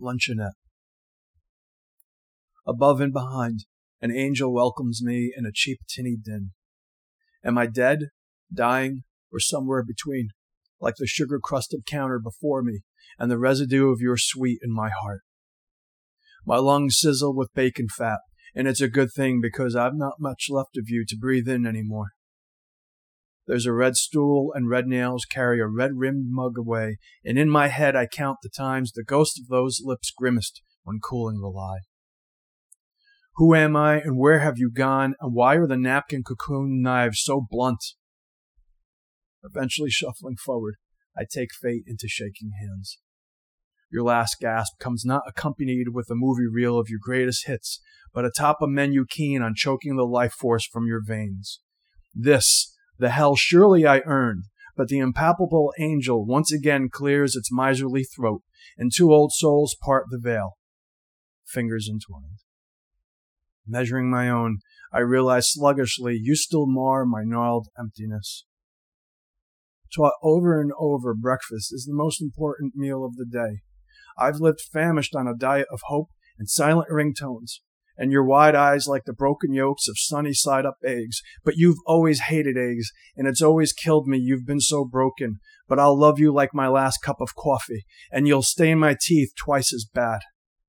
luncheonette. Above and behind, an angel welcomes me in a cheap tinny din. Am I dead, dying, or somewhere between, like the sugar crusted counter before me and the residue of your sweet in my heart? My lungs sizzle with bacon fat, and it's a good thing because I've not much left of you to breathe in anymore. There's a red stool and red nails carry a red rimmed mug away, and in my head I count the times the ghost of those lips grimaced when cooling the lie. Who am I and where have you gone and why are the napkin cocoon knives so blunt? Eventually shuffling forward, I take fate into shaking hands. Your last gasp comes not accompanied with a movie reel of your greatest hits, but atop a menu keen on choking the life force from your veins. This, the hell surely I earned, but the impalpable angel once again clears its miserly throat, and two old souls part the veil, fingers entwined. Measuring my own, I realize sluggishly you still mar my gnarled emptiness. Taught over and over, breakfast is the most important meal of the day. I've lived famished on a diet of hope and silent ringtones, and your wide eyes like the broken yolks of sunny side up eggs. But you've always hated eggs, and it's always killed me. You've been so broken. But I'll love you like my last cup of coffee, and you'll stain my teeth twice as bad.